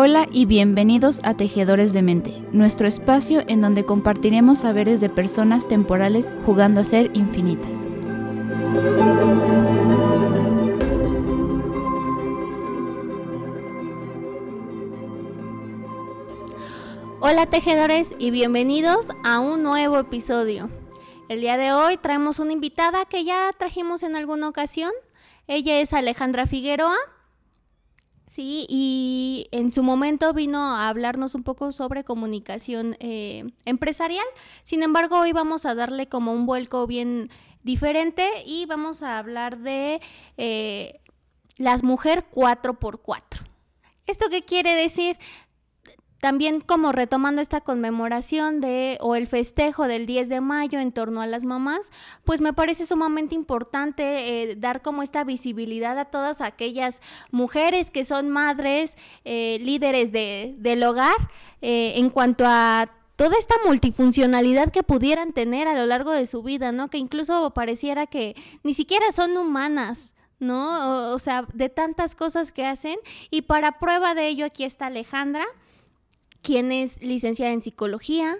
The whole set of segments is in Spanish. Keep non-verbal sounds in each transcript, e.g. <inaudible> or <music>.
Hola y bienvenidos a Tejedores de Mente, nuestro espacio en donde compartiremos saberes de personas temporales jugando a ser infinitas. Hola tejedores y bienvenidos a un nuevo episodio. El día de hoy traemos una invitada que ya trajimos en alguna ocasión. Ella es Alejandra Figueroa Sí, y en su momento vino a hablarnos un poco sobre comunicación eh, empresarial. Sin embargo, hoy vamos a darle como un vuelco bien diferente y vamos a hablar de eh, las mujeres 4x4. ¿Esto qué quiere decir? También como retomando esta conmemoración de o el festejo del 10 de mayo en torno a las mamás, pues me parece sumamente importante eh, dar como esta visibilidad a todas aquellas mujeres que son madres, eh, líderes de, del hogar, eh, en cuanto a toda esta multifuncionalidad que pudieran tener a lo largo de su vida, ¿no? Que incluso pareciera que ni siquiera son humanas. ¿No? o sea, de tantas cosas que hacen. Y para prueba de ello, aquí está Alejandra quien es licenciada en psicología,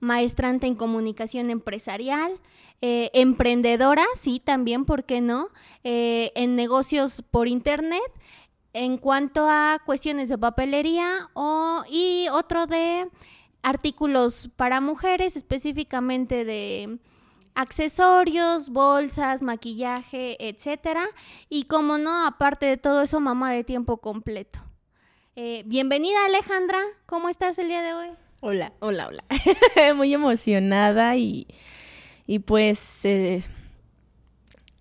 maestrante en comunicación empresarial, eh, emprendedora, sí, también, ¿por qué no? Eh, en negocios por internet, en cuanto a cuestiones de papelería o, y otro de artículos para mujeres, específicamente de accesorios, bolsas, maquillaje, etcétera. Y como no, aparte de todo eso, mamá de tiempo completo. Eh, bienvenida Alejandra, ¿cómo estás el día de hoy? Hola, hola, hola. <laughs> Muy emocionada y, y pues eh,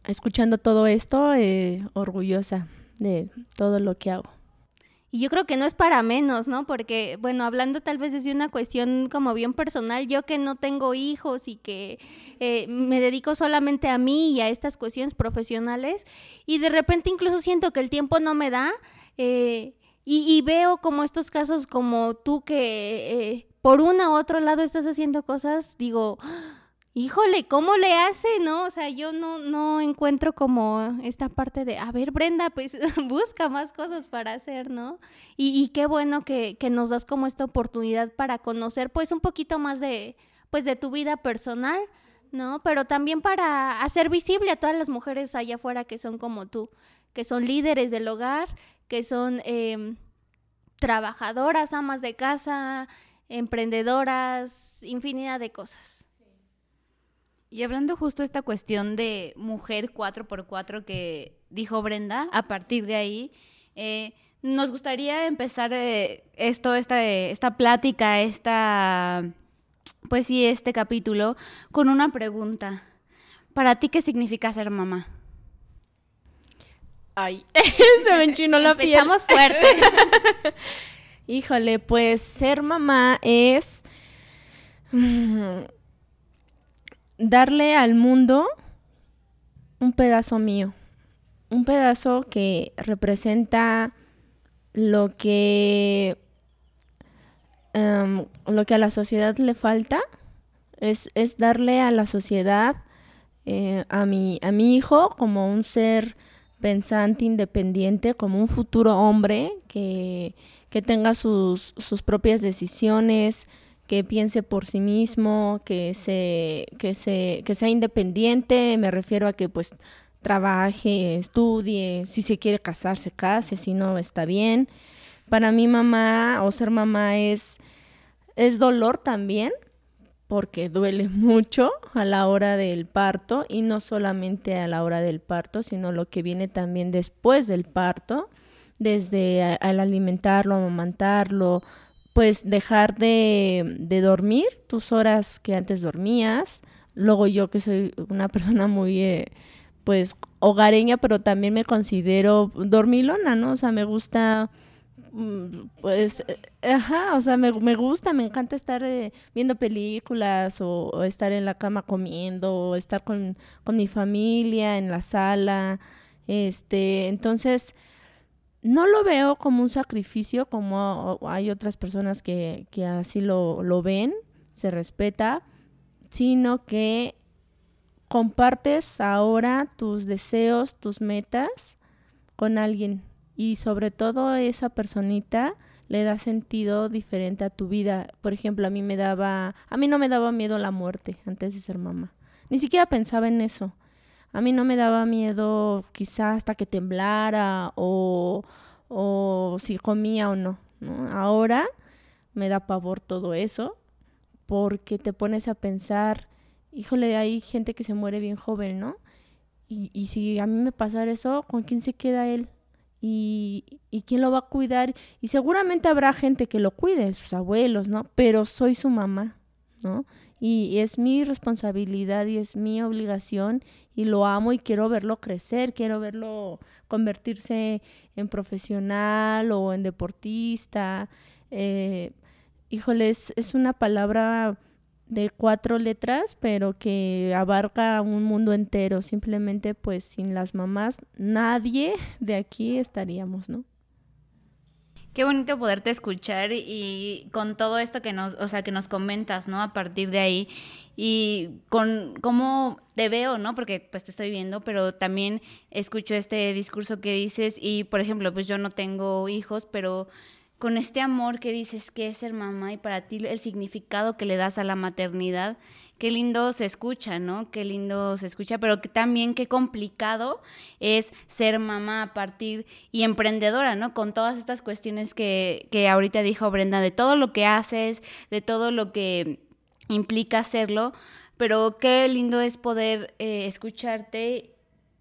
escuchando todo esto, eh, orgullosa de todo lo que hago. Y yo creo que no es para menos, ¿no? Porque, bueno, hablando tal vez desde una cuestión como bien personal, yo que no tengo hijos y que me dedico solamente a mí y a estas cuestiones profesionales, y de repente incluso siento que el tiempo no me da, eh, y, veo como estos casos como tú que eh, por una u otro lado estás haciendo cosas, digo, híjole, ¿cómo le hace? ¿No? O sea, yo no, no encuentro como esta parte de, a ver, Brenda, pues <laughs> busca más cosas para hacer, ¿no? Y, y qué bueno que, que, nos das como esta oportunidad para conocer pues un poquito más de, pues de tu vida personal, ¿no? Pero también para hacer visible a todas las mujeres allá afuera que son como tú, que son líderes del hogar, que son em, trabajadoras, amas de casa, emprendedoras, infinidad de cosas. Y hablando justo esta cuestión de mujer 4x4 que dijo Brenda, a partir de ahí, eh, nos gustaría empezar eh, esto, esta, esta plática, esta, pues sí, este capítulo, con una pregunta. ¿Para ti qué significa ser mamá? Ay, <laughs> se me enchinó la piel. Empezamos fuerte. <laughs> Híjole, pues ser mamá es mm, darle al mundo un pedazo mío, un pedazo que representa lo que em, lo que a la sociedad le falta es, es darle a la sociedad eh, a mi a mi hijo como un ser pensante, independiente, como un futuro hombre que, tenga sus, sus, propias decisiones, que piense por sí mismo, que, se, que, se, que sea independiente, me refiero a que pues trabaje, estudie, si se quiere casar, se case, si no, está bien. Para mí mamá o ser mamá es, es dolor también, porque duele mucho a la hora del parto y no solamente a la hora del parto, sino lo que viene también después del parto, desde al alimentarlo, amamantarlo, pues dejar de, dormir tus horas que antes dormías. Luego yo que soy una persona muy, eh, pues, hogareña, pero también me considero dormilona, ¿no? O sea, me gusta pues, eh, ajá, o sea, me, gusta, me encanta estar eh, viendo películas o, estar en la cama comiendo o estar con, mi familia en la sala, este, entonces, no lo veo como un sacrificio como hay otras personas que, que así lo, lo ven, se respeta, sino que compartes ahora tus deseos, tus metas con alguien y sobre todo esa personita le da sentido diferente a tu vida. Por ejemplo, a mí me daba, a mí no me daba miedo la muerte antes de ser mamá. Ni siquiera pensaba en eso. A mí no me daba miedo quizá hasta que temblara o, o si comía o no, no. Ahora me da pavor todo eso porque te pones a pensar, híjole, hay gente que se muere bien joven, ¿no? Y, y si a mí me pasara eso, ¿con quién se queda él? Y, y, quién lo va a cuidar. Y seguramente habrá gente que lo cuide, sus abuelos, ¿no? Pero soy su mamá, ¿no? Y, es mi responsabilidad y es mi obligación y lo amo y quiero verlo crecer, quiero verlo convertirse en profesional o en deportista. Eh, híjole, es una palabra de cuatro letras, pero que abarca un mundo entero. Simplemente, pues sin las mamás, nadie de aquí estaríamos, ¿no? Qué bonito poderte escuchar y con todo esto que nos, o sea, que nos comentas, ¿no? A partir de ahí y con cómo te veo, ¿no? Porque pues te estoy viendo, pero también escucho este discurso que dices y, por ejemplo, pues yo no tengo hijos, pero con este amor que dices que es ser mamá y para ti el significado que le das a la maternidad, qué lindo se escucha, ¿no? Qué lindo se escucha, pero que también qué complicado es ser mamá a partir y emprendedora, ¿no? Con todas estas cuestiones que, que ahorita dijo Brenda, de todo lo que haces, de todo lo que implica hacerlo, pero qué lindo es poder eh, escucharte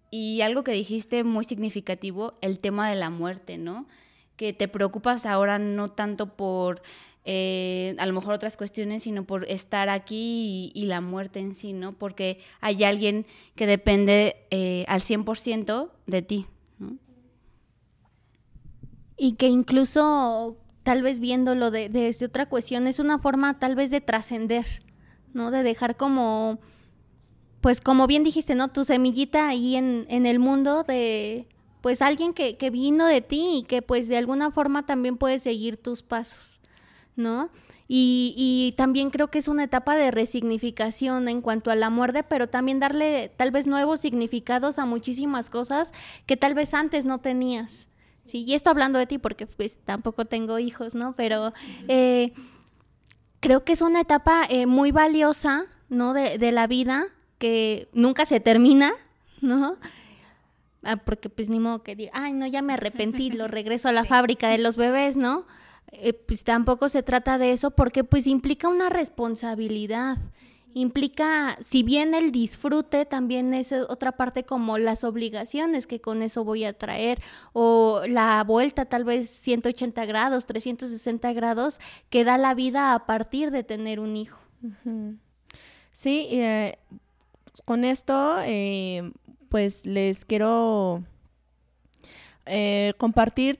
y algo que dijiste muy significativo, el tema de la muerte, ¿no? Que te preocupas ahora no tanto por eh, a lo mejor otras cuestiones, sino por estar aquí y, la muerte en sí, ¿no? Porque hay alguien que depende eh, al 100% de ti. Y que incluso, tal vez viéndolo de, desde otra cuestión, es una forma tal vez de trascender, ¿no? De dejar como, pues como bien dijiste, ¿no? Tu semillita ahí en, en el mundo de pues alguien que, que vino de ti y que pues de alguna forma también puede seguir tus pasos, ¿no? Y, y, también creo que es una etapa de resignificación en cuanto a la muerte, pero también darle tal vez nuevos significados a muchísimas cosas que tal vez antes no tenías. Sí, y esto hablando de ti porque pues tampoco tengo hijos, ¿no? Pero eh, creo que es una etapa eh, muy valiosa, ¿no? De, de la vida que nunca se termina, ¿no? Ah, porque pues ni modo que diga, ay, no, ya me arrepentí, lo <laughs> regreso a la fábrica de los bebés, ¿no? Eh, pues tampoco se trata de eso porque pues implica una responsabilidad, implica, si bien el disfrute, también es otra parte como las obligaciones que con eso voy a traer, o la vuelta tal vez 180 grados, 360 grados, que da la vida a partir de tener un hijo. Sí, eh, con esto eh, pues les quiero eh, compartir.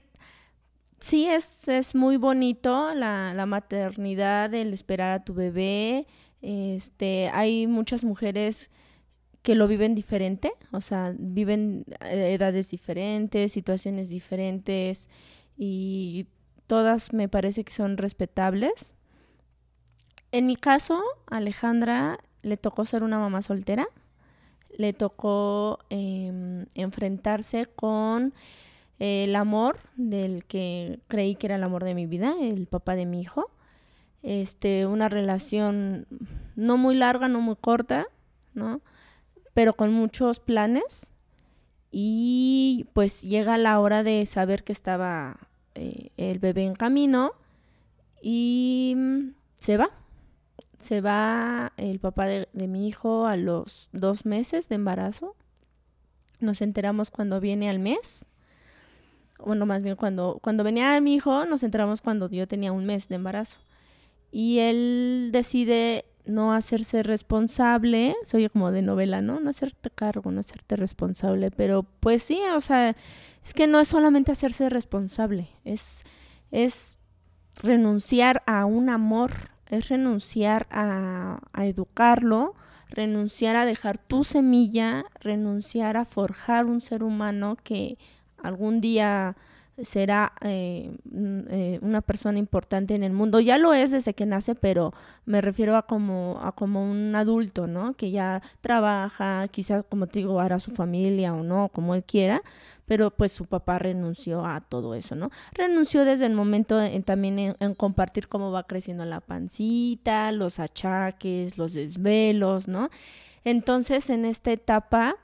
Sí, es, es muy bonito la, la, maternidad, el esperar a tu bebé. Este, hay muchas mujeres que lo viven diferente, o sea, viven eh, edades diferentes, situaciones diferentes y todas me parece que son respetables. En mi caso, Alejandra le tocó ser una mamá soltera le tocó em, enfrentarse con el amor del que creí que era el amor de mi vida, el papá de mi hijo. Este, una relación no muy larga, no muy corta, ¿no? Pero con muchos planes. Y pues llega la hora de saber que estaba eh, el bebé en camino y mm, se va se va el papá de, mi hijo a los dos meses de embarazo. Nos enteramos cuando viene al mes. Bueno, más bien cuando, cuando venía mi hijo, nos enteramos cuando yo tenía un mes de embarazo. Y él decide no hacerse responsable, soy como de novela, ¿no? No hacerte cargo, no hacerte responsable, pero pues sí, o sea, es que no es solamente hacerse responsable, es, es renunciar a un amor es renunciar a, educarlo, renunciar a dejar tu semilla, renunciar a forjar un ser humano que algún día será eh, eh, una persona importante en el mundo. Ya lo es desde que nace, pero me refiero a como, a como un adulto, ¿no? Que ya trabaja, quizás, como te digo, hará su familia o no, como él quiera, pero pues su papá renunció a todo eso, ¿no? Renunció desde el momento en, también en, compartir cómo va creciendo la pancita, los achaques, los desvelos, ¿no? Entonces, en esta etapa,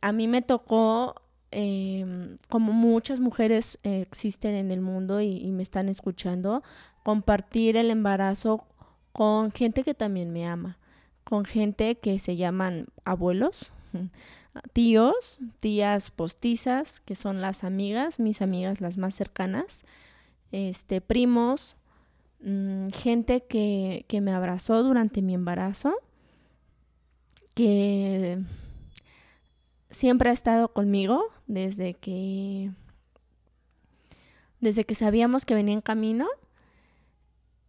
a mí me tocó eh, como muchas mujeres eh, existen en el mundo y, me están escuchando, compartir el embarazo con gente que también me ama, con gente que se llaman abuelos, <laughs> tíos, tías postizas, que son las amigas, mis amigas las más cercanas, este, primos, mm, gente que, que me abrazó durante mi embarazo, que siempre ha estado conmigo desde que desde que sabíamos que venía en camino,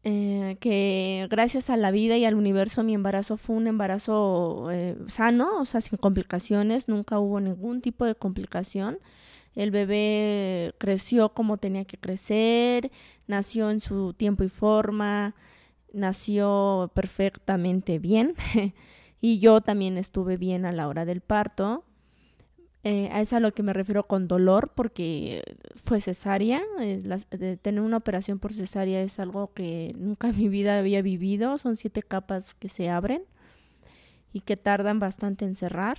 eh, que gracias a la vida y al universo mi embarazo fue un embarazo eh, sano, o sea, sin complicaciones, nunca hubo ningún tipo de complicación. El bebé creció como tenía que crecer, nació en su tiempo y forma, nació perfectamente bien <laughs> y yo también estuve bien a la hora del parto. Eh, a eso a lo que me refiero con dolor, porque fue cesárea. tener una operación por cesárea es algo que nunca en mi vida había vivido. Son siete capas que se abren y que tardan bastante en cerrar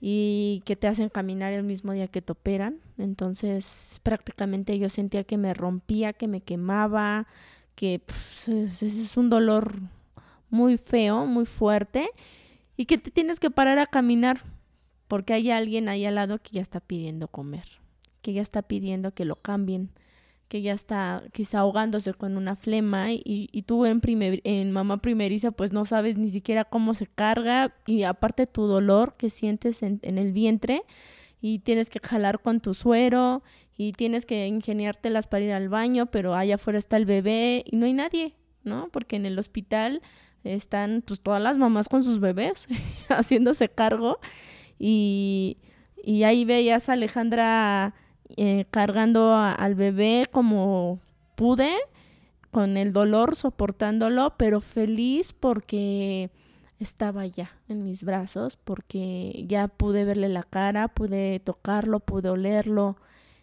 y que te hacen caminar el mismo día que te operan. Entonces prácticamente yo sentía que me rompía, que me quemaba, que pues, es un dolor muy feo, muy fuerte y que te tienes que parar a caminar porque hay alguien ahí al lado que ya está pidiendo comer, que ya está pidiendo que lo cambien, que ya está quizá ahogándose con una flema y, y tú en, primer, en mamá primeriza pues no sabes ni siquiera cómo se carga y aparte tu dolor que sientes en, en el vientre y tienes que jalar con tu suero y tienes que ingeniártelas para ir al baño, pero allá afuera está el bebé y no hay nadie, ¿no? Porque en el hospital están pues todas las mamás con sus bebés <laughs> haciéndose cargo y, y ahí veías a Alejandra eh, cargando al bebé como pude, con el dolor, soportándolo, pero feliz porque estaba ya en mis brazos, porque ya pude verle la cara, pude tocarlo, pude olerlo.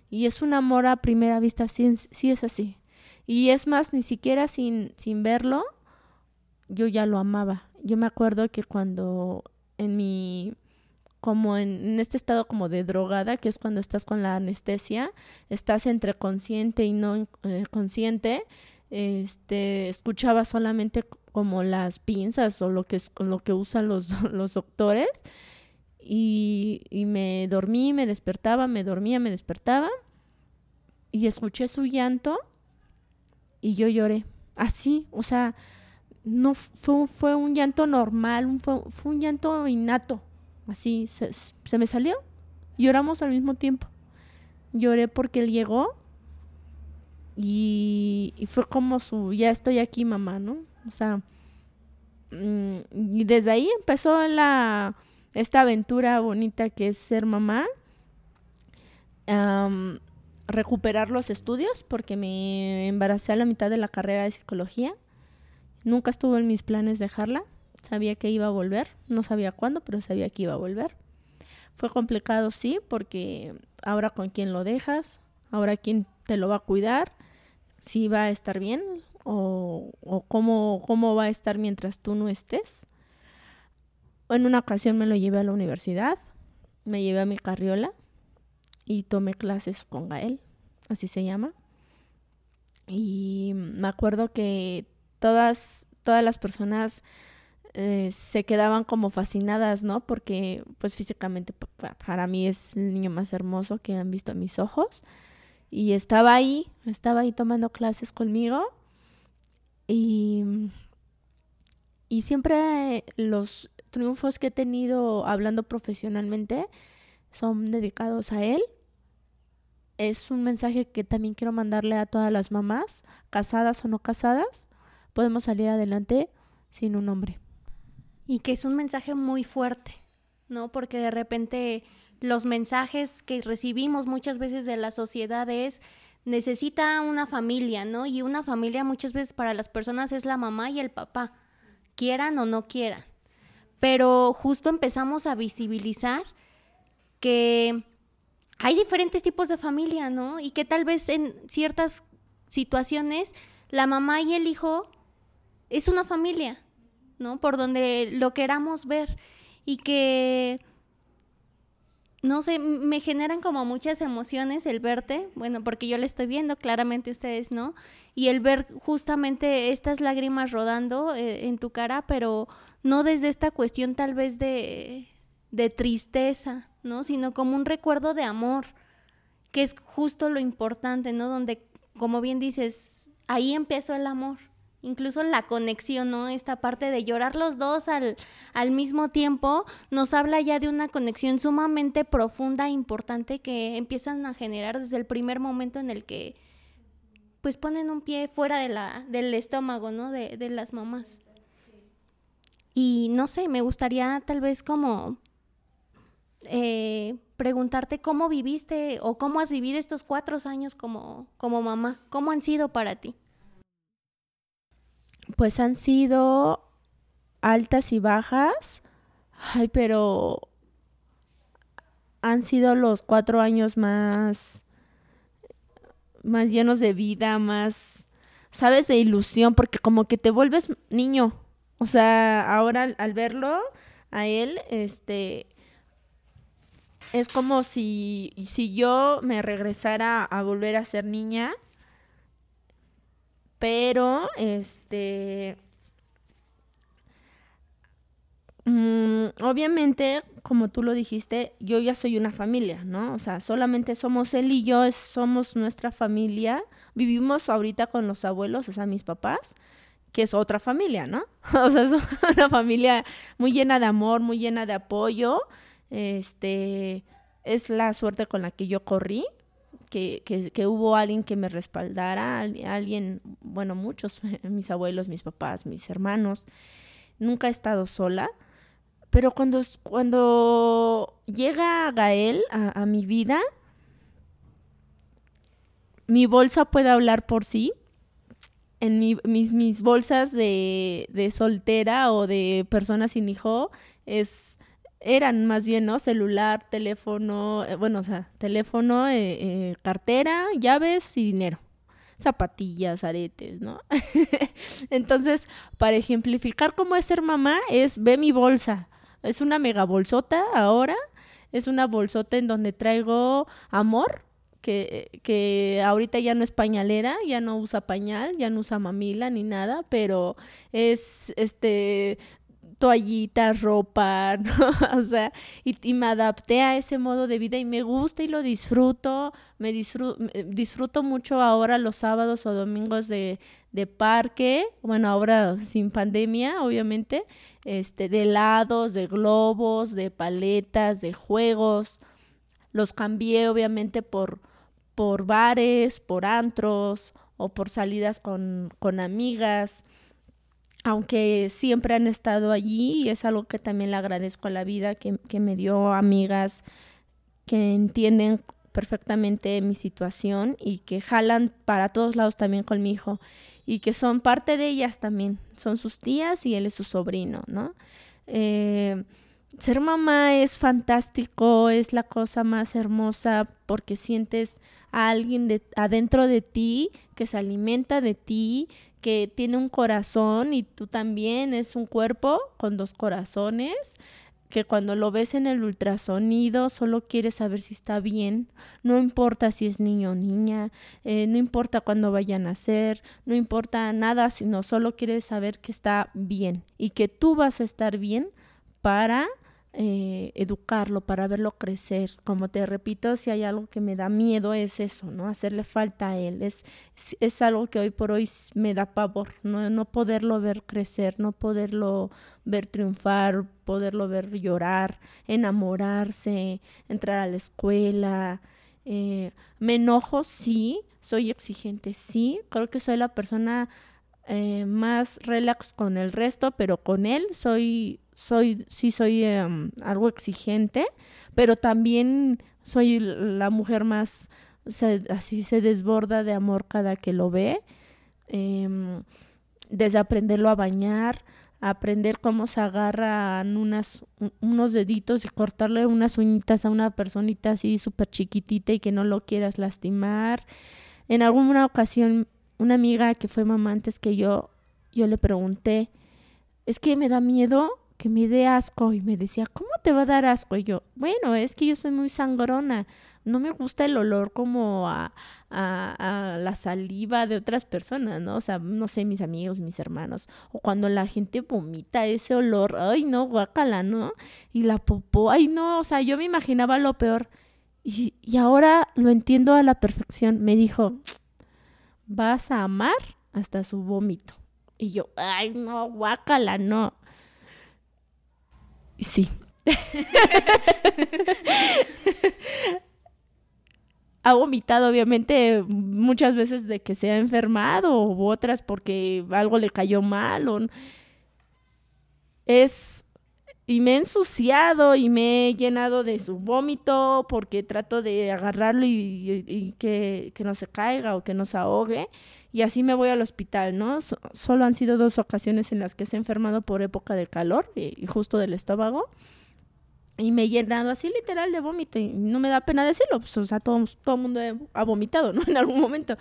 Y es un amor a primera vista, sí, sí es así. Y es más, ni siquiera sin, sin verlo, yo ya lo amaba. Yo me acuerdo que cuando en mi como en, este estado como de drogada, que es cuando estás con la anestesia, estás entre consciente y no eh, consciente, este, escuchaba solamente como las pinzas o lo que, lo que usan los, <laughs> los doctores y, y me dormí, me despertaba, me dormía, me despertaba y escuché su llanto y yo lloré, así, o sea, no fue, fue un llanto normal, fue, fue un llanto innato, Así se, se me salió. Lloramos al mismo tiempo. Lloré porque él llegó y, fue como su, ya estoy aquí mamá, ¿no? O sea, mm, y desde ahí empezó la, esta aventura bonita que es ser mamá. recuperar los estudios porque me embaracé a la mitad de la carrera de psicología. Nunca estuvo en mis planes dejarla. Sabía que iba a volver, no sabía cuándo, pero sabía que iba a volver. Fue complicado, sí, porque ahora con quién lo dejas, ahora quién te lo va a cuidar, si va a estar bien o, cómo, cómo va a estar mientras tú no estés. En una ocasión me lo llevé a la universidad, me llevé a mi carriola y tomé clases con Gael, así se llama. Y me acuerdo que todas, todas las personas eh, se quedaban como fascinadas, ¿no? Porque pues físicamente para mí es el niño más hermoso que han visto a mis ojos. Y estaba ahí, estaba ahí tomando clases conmigo. Y, y siempre los triunfos que he tenido hablando profesionalmente son dedicados a él. Es un mensaje que también quiero mandarle a todas las mamás, casadas o no casadas. Podemos salir adelante sin un hombre y que es un mensaje muy fuerte, ¿no? Porque de repente los mensajes que recibimos muchas veces de la sociedad es necesita una familia, ¿no? Y una familia muchas veces para las personas es la mamá y el papá, quieran o no quieran. Pero justo empezamos a visibilizar que hay diferentes tipos de familia, ¿no? Y que tal vez en ciertas situaciones la mamá y el hijo es una familia, ¿no? Por donde lo queramos ver y que no sé, me generan como muchas emociones el verte, bueno, porque yo le estoy viendo, claramente ustedes no, y el ver justamente estas lágrimas rodando eh, en tu cara, pero no desde esta cuestión tal vez de, de tristeza, ¿no? Sino como un recuerdo de amor, que es justo lo importante, ¿no? Donde, como bien dices, ahí empezó el amor incluso la conexión, ¿no? Esta parte de llorar los dos al, al mismo tiempo nos habla ya de una conexión sumamente profunda e importante que empiezan a generar desde el primer momento en el que pues ponen un pie fuera de la, del estómago, ¿no? De, de las mamás. Y no sé, me gustaría tal vez como eh, preguntarte cómo viviste o cómo has vivido estos cuatro años como, como mamá, cómo han sido para ti pues han sido altas y bajas. Ay, pero han sido los cuatro años más, más llenos de vida, más, sabes, de ilusión, porque como que te vuelves niño. O sea, ahora al, verlo a él, este, es como si, si yo me regresara a volver a ser niña pero, este, mm, obviamente, como tú lo dijiste, yo ya soy una familia, ¿no? O sea, solamente somos él y yo, somos nuestra familia. Vivimos ahorita con los abuelos, o sea, mis papás, que es otra familia, ¿no? <laughs> O sea, es <laughs> una familia muy llena de amor, muy llena de apoyo. Este, es la suerte con la que yo corrí, que, hubo alguien que me respaldara, alguien, bueno, muchos, <laughs> mis abuelos, mis papás, mis hermanos. Nunca he estado sola. Pero cuando, cuando llega Gael a, mi vida, mi bolsa puede hablar por sí. En mis, mis bolsas de, de soltera o de persona sin hijo es eran más bien, ¿no? Celular, teléfono, eh, bueno, o sea, teléfono, eh, eh, cartera, llaves y dinero. Zapatillas, aretes, ¿no? <laughs> Entonces, para ejemplificar cómo es ser mamá, es ve mi bolsa. Es una mega bolsota ahora. Es una bolsota en donde traigo amor, que, que, ahorita ya no es pañalera, ya no usa pañal, ya no usa mamila ni nada, pero es este toallitas, ropa, <laughs> o sea, y, me adapté a ese modo de vida y me gusta y lo disfruto, me disfruto mucho ahora los sábados o domingos de, de parque, bueno, ahora sin pandemia, obviamente, este, de helados, de globos, de paletas, de juegos, los cambié obviamente por, por bares, por antros o por salidas con, con amigas aunque siempre han estado allí y es algo que también le agradezco a la vida, que, me dio amigas que entienden perfectamente mi situación y que jalan para todos lados también con mi hijo y que son parte de ellas también, son sus tías y él es su sobrino, ¿no? Eh, ser mamá es fantástico, es la cosa más hermosa porque sientes a alguien de, adentro de ti que se alimenta de ti, que tiene un corazón y tú también es un cuerpo con dos corazones que cuando lo ves en el ultrasonido solo quieres saber si está bien, no importa si es niño o niña, eh, no importa cuándo vayan a nacer, no importa nada, sino solo quieres saber que está bien y que tú vas a estar bien para eh, educarlo, para verlo crecer. Como te repito, si hay algo que me da miedo es eso, ¿no? Hacerle falta a él. Es, es algo que hoy por hoy me da pavor, ¿no? no poderlo ver crecer, no poderlo ver triunfar, poderlo ver llorar, enamorarse, entrar a la escuela. Eh, me enojo, sí, soy exigente, sí, creo que soy la persona eh, más relax con el resto, pero con él soy, soy, sí soy em, algo exigente, pero también soy la mujer más, así se desborda de amor cada que lo ve. Em, desde aprenderlo a bañar, aprender cómo se agarran unas, unos deditos y cortarle unas uñitas a una personita así súper chiquitita y que no lo quieras lastimar. En alguna ocasión, una amiga que fue mamá antes que yo, yo le pregunté, es que me da miedo que me dé asco y me decía, ¿cómo te va a dar asco? Y yo, bueno, es que yo soy muy sangrona, no me gusta el olor como a, a, la saliva de otras personas, ¿no? O sea, no sé, mis amigos, mis hermanos, o cuando la gente vomita ese olor, ay, no, guacala, ¿no? Y la popó, ay, no, o sea, yo me imaginaba lo peor. Y, y ahora lo entiendo a la perfección. Me dijo, vas a amar hasta su vómito. Y yo, ay, no, guacala, no sí. <laughs> ha vomitado, obviamente, muchas veces de que se ha enfermado, u otras porque algo le cayó mal. O... Es. Y me he ensuciado y me he llenado de su vómito porque trato de agarrarlo y, que, que, no se caiga o que no se ahogue y así me voy al hospital, ¿no? solo han sido dos ocasiones en las que se ha enfermado por época de calor y, justo del estómago. Y me he llenado así literal de vómito y no me da pena decirlo, pues, o sea, todo, todo el mundo ha vomitado, ¿no? <laughs> En algún momento.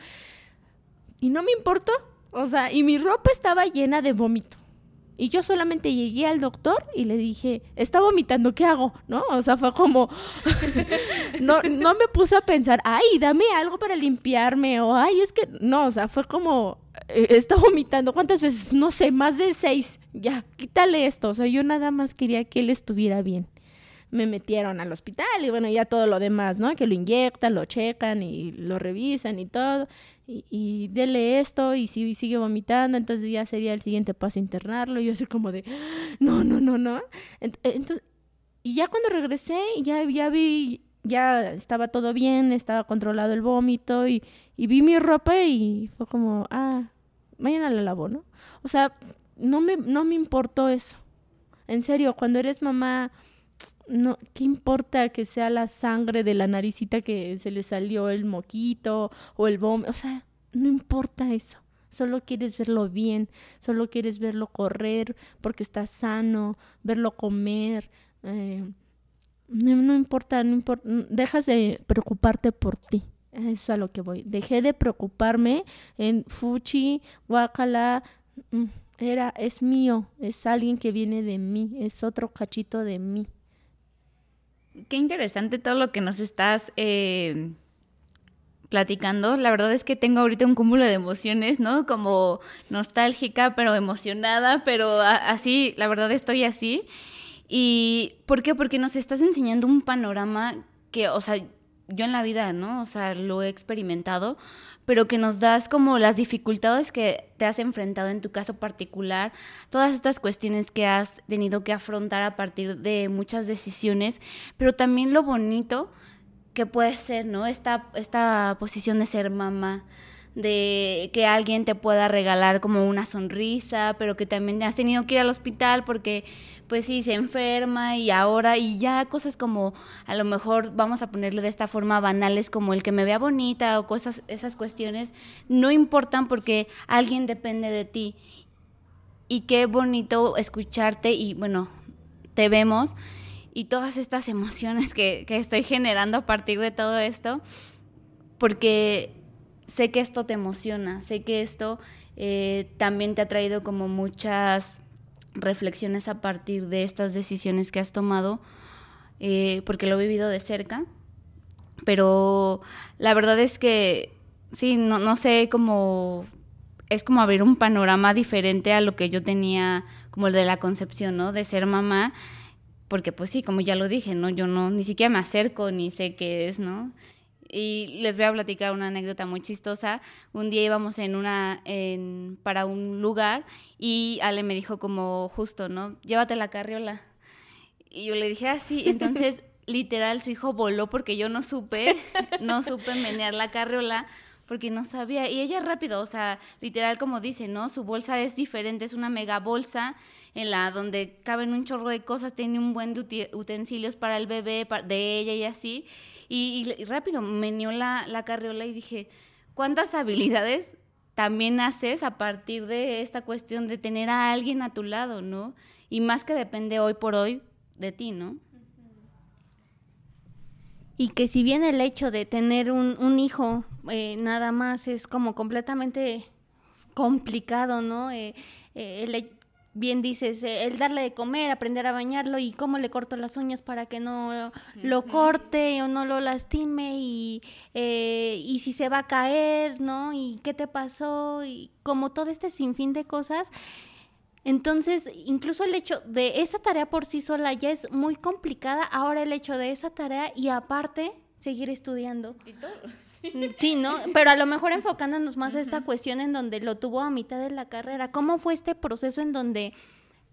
Y no me importó, o sea, y mi ropa estaba llena de vómito. Y yo solamente llegué al doctor y le dije, está vomitando, ¿qué hago? ¿No? O sea, fue como, <laughs> no, no me puse a pensar, ay, dame algo para limpiarme, o ay, es que, no, o sea, fue como, eh, está vomitando, ¿cuántas veces? No sé, más de seis, ya, quítale esto, o sea, yo nada más quería que él estuviera bien me metieron al hospital y bueno, ya todo lo demás, ¿no? Que lo inyectan, lo checan y lo revisan y todo. Y, y dele esto y si sigue vomitando, entonces ya sería el siguiente paso internarlo. Y yo así como de, <gasps> no, no, no, no. Entonces, y ya cuando regresé, ya, ya vi, ya estaba todo bien, estaba controlado el vómito y, y vi mi ropa y fue como, ah, mañana la lavo, ¿no? O sea, no me, no me importó eso. En serio, cuando eres mamá no, ¿qué importa que sea la sangre de la naricita que se le salió el moquito o el vómito? O sea, no importa eso. Solo quieres verlo bien, solo quieres verlo correr porque está sano, verlo comer. Eh, no, importa, no importa, dejas de preocuparte por ti. Eso es a lo que voy. Dejé de preocuparme en Fuchi, Wakala. Mm, era, es mío, es alguien que viene de mí, es otro cachito de mí. Qué interesante todo lo que nos estás eh, platicando. La verdad es que tengo ahorita un cúmulo de emociones, ¿no? Como nostálgica, pero emocionada, pero así, la verdad estoy así. ¿Y por qué? Porque nos estás enseñando un panorama que, o sea, yo en la vida, ¿no? O sea, lo he experimentado, pero que nos das como las dificultades que te has enfrentado en tu caso particular, todas estas cuestiones que has tenido que afrontar a partir de muchas decisiones, pero también lo bonito que puede ser, ¿no? Esta, esta posición de ser mamá, de que alguien te pueda regalar como una sonrisa, pero que también has tenido que ir al hospital porque pues sí se enferma y ahora y ya cosas como a lo mejor vamos a ponerle de esta forma banales como el que me vea bonita o cosas esas cuestiones no importan porque alguien depende de ti. Y qué bonito escucharte y bueno, te vemos y todas estas emociones que, que estoy generando a partir de todo esto porque sé que esto te emociona, sé que esto eh, también te ha traído como muchas reflexiones a partir de estas decisiones que has tomado, eh, porque lo he vivido de cerca, pero la verdad es que sí, no, no sé cómo es como abrir un panorama diferente a lo que yo tenía como el de la concepción, ¿no? De ser mamá, porque pues sí, como ya lo dije, ¿no? Yo no, ni siquiera me acerco ni sé qué es, ¿no? Y les voy a platicar una anécdota muy chistosa. Un día íbamos en una, en, para un lugar y Ale me dijo como justo, ¿no? Llévate la carriola. Y yo le dije así, ah, entonces <laughs> literal su hijo voló porque yo no supe, no supe menear la carriola porque no sabía. Y ella rápido, o sea, literal como dice, ¿no? Su bolsa es diferente, es una mega bolsa en la donde caben un chorro de cosas, tiene un buen de utensilios para el bebé, de ella y así. Y, rápido me la, la carriola y dije, ¿cuántas habilidades también haces a partir de esta cuestión de tener a alguien a tu lado, ¿no? Y más que depende hoy por hoy de ti, ¿no? Y que si bien el hecho de tener un, hijo eh, nada más es como completamente complicado, ¿no? Eh, eh, el, bien dices, eh, el darle de comer, aprender a bañarlo y cómo le corto las uñas para que no lo corte o no lo lastime y, eh, y si se va a caer, ¿no? Y qué te pasó y como todo este sinfín de cosas. Entonces, incluso el hecho de esa tarea por sí sola ya es muy complicada, ahora el hecho de esa tarea y aparte seguir estudiando. Y todo. <laughs> Mm, sí. ¿no? Pero a lo mejor <laughs> enfocándonos más a esta cuestión en donde lo tuvo a mitad de la carrera. ¿Cómo fue este proceso en donde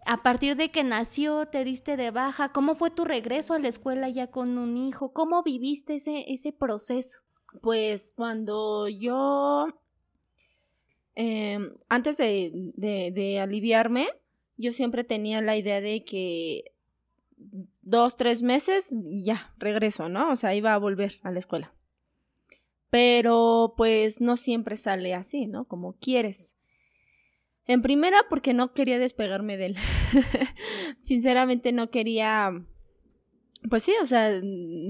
a partir de que nació te diste de baja? ¿Cómo fue tu regreso a la escuela ya con un hijo? ¿Cómo viviste ese, ese proceso? Pues cuando yo, em, antes de, aliviarme, yo siempre tenía la idea de que dos, tres meses, ya, regreso, ¿no? O sea, iba a volver a la escuela. Pero pues no siempre sale así, ¿no? Como quieres. En primera, porque no quería despegarme de él. <laughs> Sinceramente no quería. Pues sí, o sea,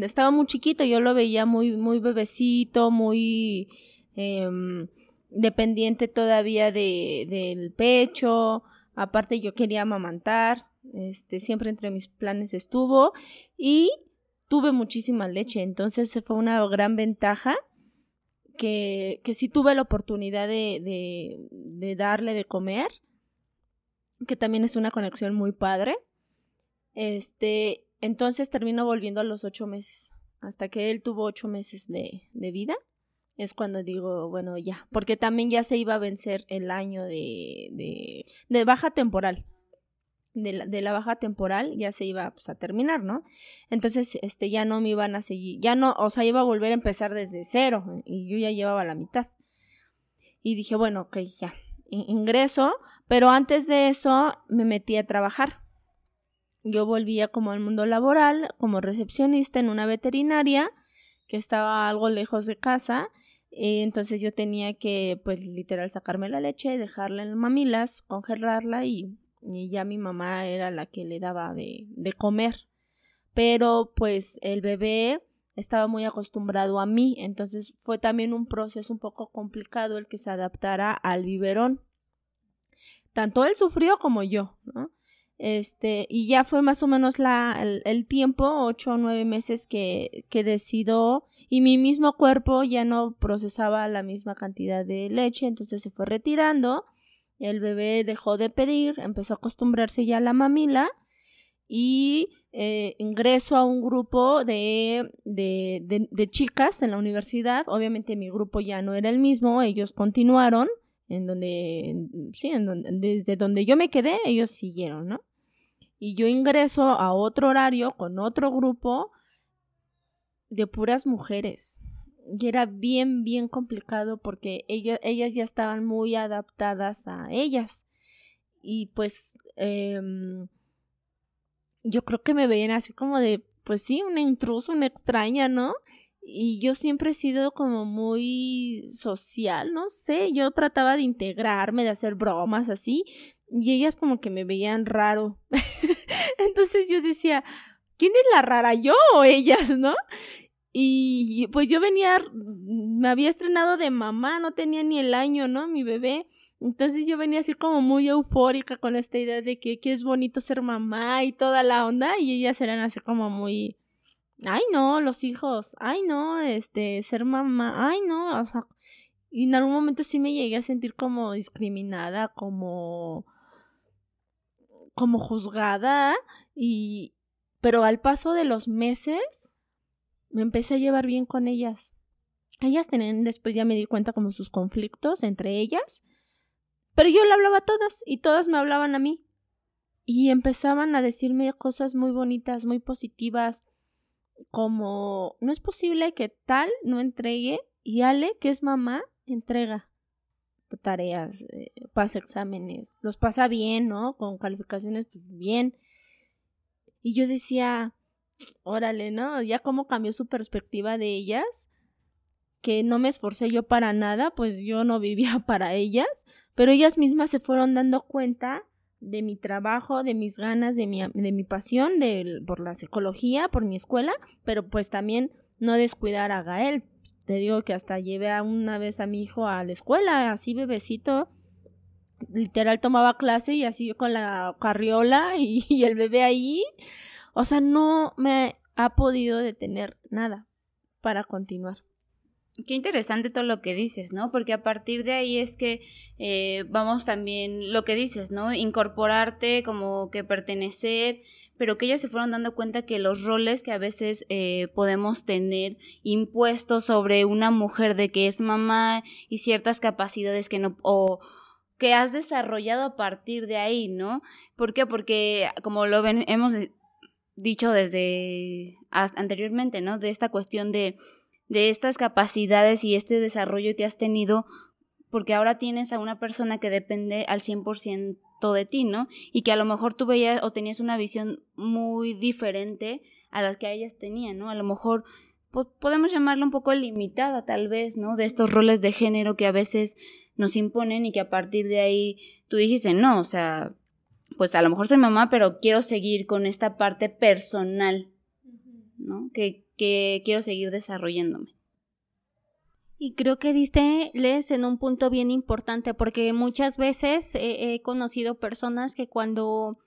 estaba muy chiquito, yo lo veía muy, muy bebecito, muy em, dependiente todavía de, del pecho. Aparte, yo quería amamantar. Este, siempre entre mis planes estuvo. Y tuve muchísima leche. Entonces fue una gran ventaja que, que sí tuve la oportunidad de, de, darle de comer, que también es una conexión muy padre. Este, entonces termino volviendo a los ocho meses, hasta que él tuvo ocho meses de, de vida. Es cuando digo, bueno, ya, porque también ya se iba a vencer el año de, de, baja temporal de la, de la baja temporal ya se iba pues, a terminar, ¿no? Entonces, este, ya no me iban a seguir, ya no, o sea, iba a volver a empezar desde cero y yo ya llevaba la mitad. Y dije, bueno, ok, ya, ingreso, pero antes de eso me metí a trabajar. Yo volvía como al mundo laboral, como recepcionista en una veterinaria que estaba algo lejos de casa. Entonces yo tenía que, pues, literal, sacarme la leche, dejarla en mamilas, congelarla y y ya mi mamá era la que le daba de, de comer. Pero pues el bebé estaba muy acostumbrado a mí, entonces fue también un proceso un poco complicado el que se adaptara al biberón. Tanto él sufrió como yo, ¿no? Este, y ya fue más o menos la, el, el tiempo, ocho o nueve meses que, que decidió, y mi mismo cuerpo ya no procesaba la misma cantidad de leche, entonces se fue retirando el bebé dejó de pedir, empezó a acostumbrarse ya a la mamila y eh, ingreso a un grupo de, de, de, chicas en la universidad. Obviamente mi grupo ya no era el mismo, ellos continuaron en donde, sí, en donde, desde donde yo me quedé, ellos siguieron, ¿no? Y yo ingreso a otro horario con otro grupo de puras mujeres y era bien, bien complicado porque ellas, ya estaban muy adaptadas a ellas. Y pues em, yo creo que me veían así como de, pues sí, una intrusa, una extraña, ¿no? Y yo siempre he sido como muy social, no sé, yo trataba de integrarme, de hacer bromas así, y ellas como que me veían raro. <laughs> Entonces yo decía, ¿quién es la rara, yo o ellas, no? Y pues yo venía, me había estrenado de mamá, no tenía ni el año, ¿no? Mi bebé. Entonces yo venía así como muy eufórica con esta idea de que, que es bonito ser mamá y toda la onda. Y ellas eran así como muy, ay no, los hijos, ay no, este, ser mamá, ay no, o sea, y en algún momento sí me llegué a sentir como discriminada, como, como juzgada y, pero al paso de los meses, me empecé a llevar bien con ellas. Ellas tenían, después ya me di cuenta como sus conflictos entre ellas, pero yo le hablaba a todas y todas me hablaban a mí. Y empezaban a decirme cosas muy bonitas, muy positivas, como no es posible que tal no entregue y Ale, que es mamá, entrega tareas, eh, pasa exámenes, los pasa bien, ¿no? Con calificaciones pues, bien. Y yo decía, órale, ¿no? Ya cómo cambió su perspectiva de ellas, que no me esforcé yo para nada, pues yo no vivía <laughs> para ellas, pero ellas mismas se fueron dando cuenta de mi trabajo, de mis ganas, de mi, de mi pasión de, por la psicología, por mi escuela, pero pues también no descuidar a Gael. Te digo que hasta llevé a una vez a mi hijo a la escuela, así bebecito, literal tomaba clase y así con la carriola y, y el bebé ahí. O sea, no me ha podido detener nada para continuar. Qué interesante todo lo que dices, ¿no? Porque a partir de ahí es que eh, vamos también, lo que dices, ¿no? Incorporarte, como que pertenecer, pero que ellas se fueron dando cuenta que los roles que a veces eh, podemos tener impuestos sobre una mujer de que es mamá y ciertas capacidades que no, o que has desarrollado a partir de ahí, ¿no? ¿Por qué? Porque como lo hemos dicho desde anteriormente, ¿no? De esta cuestión de de estas capacidades y este desarrollo que has tenido, porque ahora tienes a una persona que depende al 100% de ti, ¿no? Y que a lo mejor tú veías o tenías una visión muy diferente a las que ellas tenían, ¿no? A lo mejor podemos llamarlo un poco limitada tal vez, ¿no? De estos roles de género que a veces nos imponen y que a partir de ahí tú dijiste, no, o sea, pues a lo mejor soy mamá, pero quiero seguir con esta parte personal, ¿no? Que, que quiero seguir desarrollándome. Y creo que diste, les, en un punto bien importante, porque muchas veces he conocido personas que cuando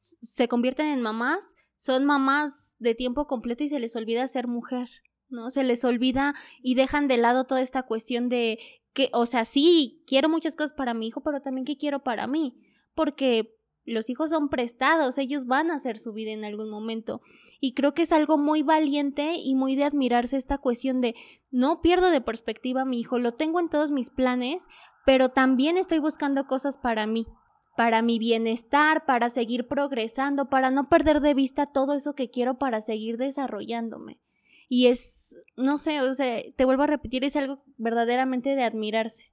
se convierten en mamás, son mamás de tiempo completo y se les olvida ser mujer, ¿no? Se les olvida y dejan de lado toda esta cuestión de que, o sea, sí, quiero muchas cosas para mi hijo, pero también que quiero para mí, porque los hijos son prestados, ellos van a hacer su vida en algún momento. Y creo que es algo muy valiente y muy de admirarse esta cuestión de no pierdo de perspectiva a mi hijo, lo tengo en todos mis planes, pero también estoy buscando cosas para mí, para mi bienestar, para seguir progresando, para no perder de vista todo eso que quiero para seguir desarrollándome. Y es, no sé, o sea, te vuelvo a repetir, es algo verdaderamente de admirarse.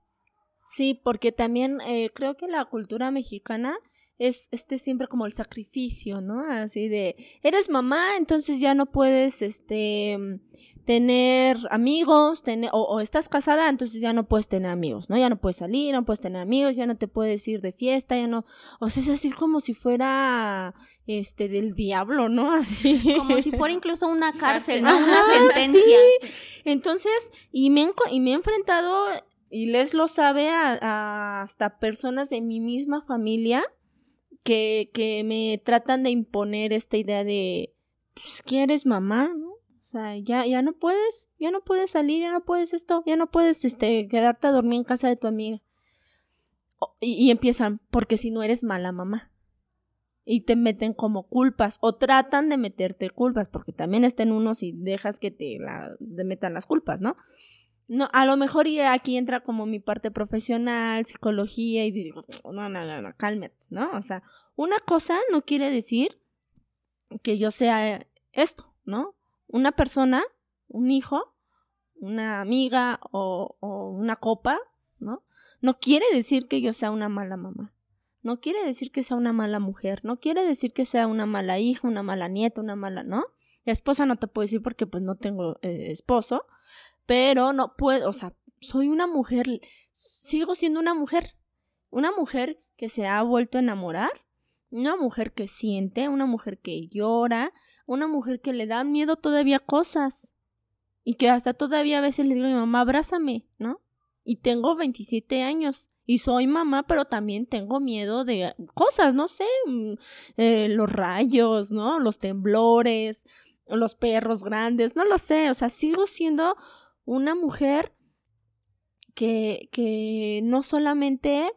Sí, porque también eh, creo que la cultura mexicana es este siempre como el sacrificio, ¿no? Así de, eres mamá, entonces ya no puedes, este, tener amigos, tener, o, estás casada, entonces ya no puedes tener amigos, ¿no? Ya no puedes salir, no puedes tener amigos, ya no te puedes ir de fiesta, ya no, o sea, es así como si fuera, este, del diablo, ¿no? <laughs> Así. Como si fuera incluso una cárcel, ¿no? Una sentencia. Entonces, y me, y me he enfrentado, y Les lo sabe, a hasta personas de mi misma familia, que, que me tratan de imponer esta idea de, pues, que eres mamá, ¿no? O sea, ya, ya no puedes, ya no puedes salir, ya no puedes esto, ya no puedes, este, quedarte a dormir en casa de tu amiga. y, empiezan, porque si no eres mala mamá. Y te meten como culpas, o tratan de meterte culpas, porque también estén unos y dejas que te, la, te metan las culpas, ¿no? No, a lo mejor y aquí entra como mi parte profesional, psicología, y digo, no, no, no, no, cálmate, ¿no? O sea, una cosa no quiere decir que yo sea esto, ¿no? Una persona, un hijo, una amiga o, una copa, ¿no? No quiere decir que yo sea una mala mamá. No quiere decir que sea una mala mujer. No quiere decir que sea una mala hija, una mala nieta, una mala, ¿no? esposa no te puedo decir porque pues no tengo eh, esposo, pero no puedo, o sea, soy una mujer, sigo siendo una mujer, una mujer que se ha vuelto a enamorar, una mujer que siente, una mujer que llora, una mujer que le da miedo todavía cosas y que hasta todavía a veces le digo a mi mamá, abrázame, ¿no? Y tengo 27 años y soy mamá, pero también tengo miedo de cosas, no sé, mm, eh, los rayos, ¿no? Los temblores, los perros grandes, no lo sé, o sea, sigo siendo una mujer que, que no solamente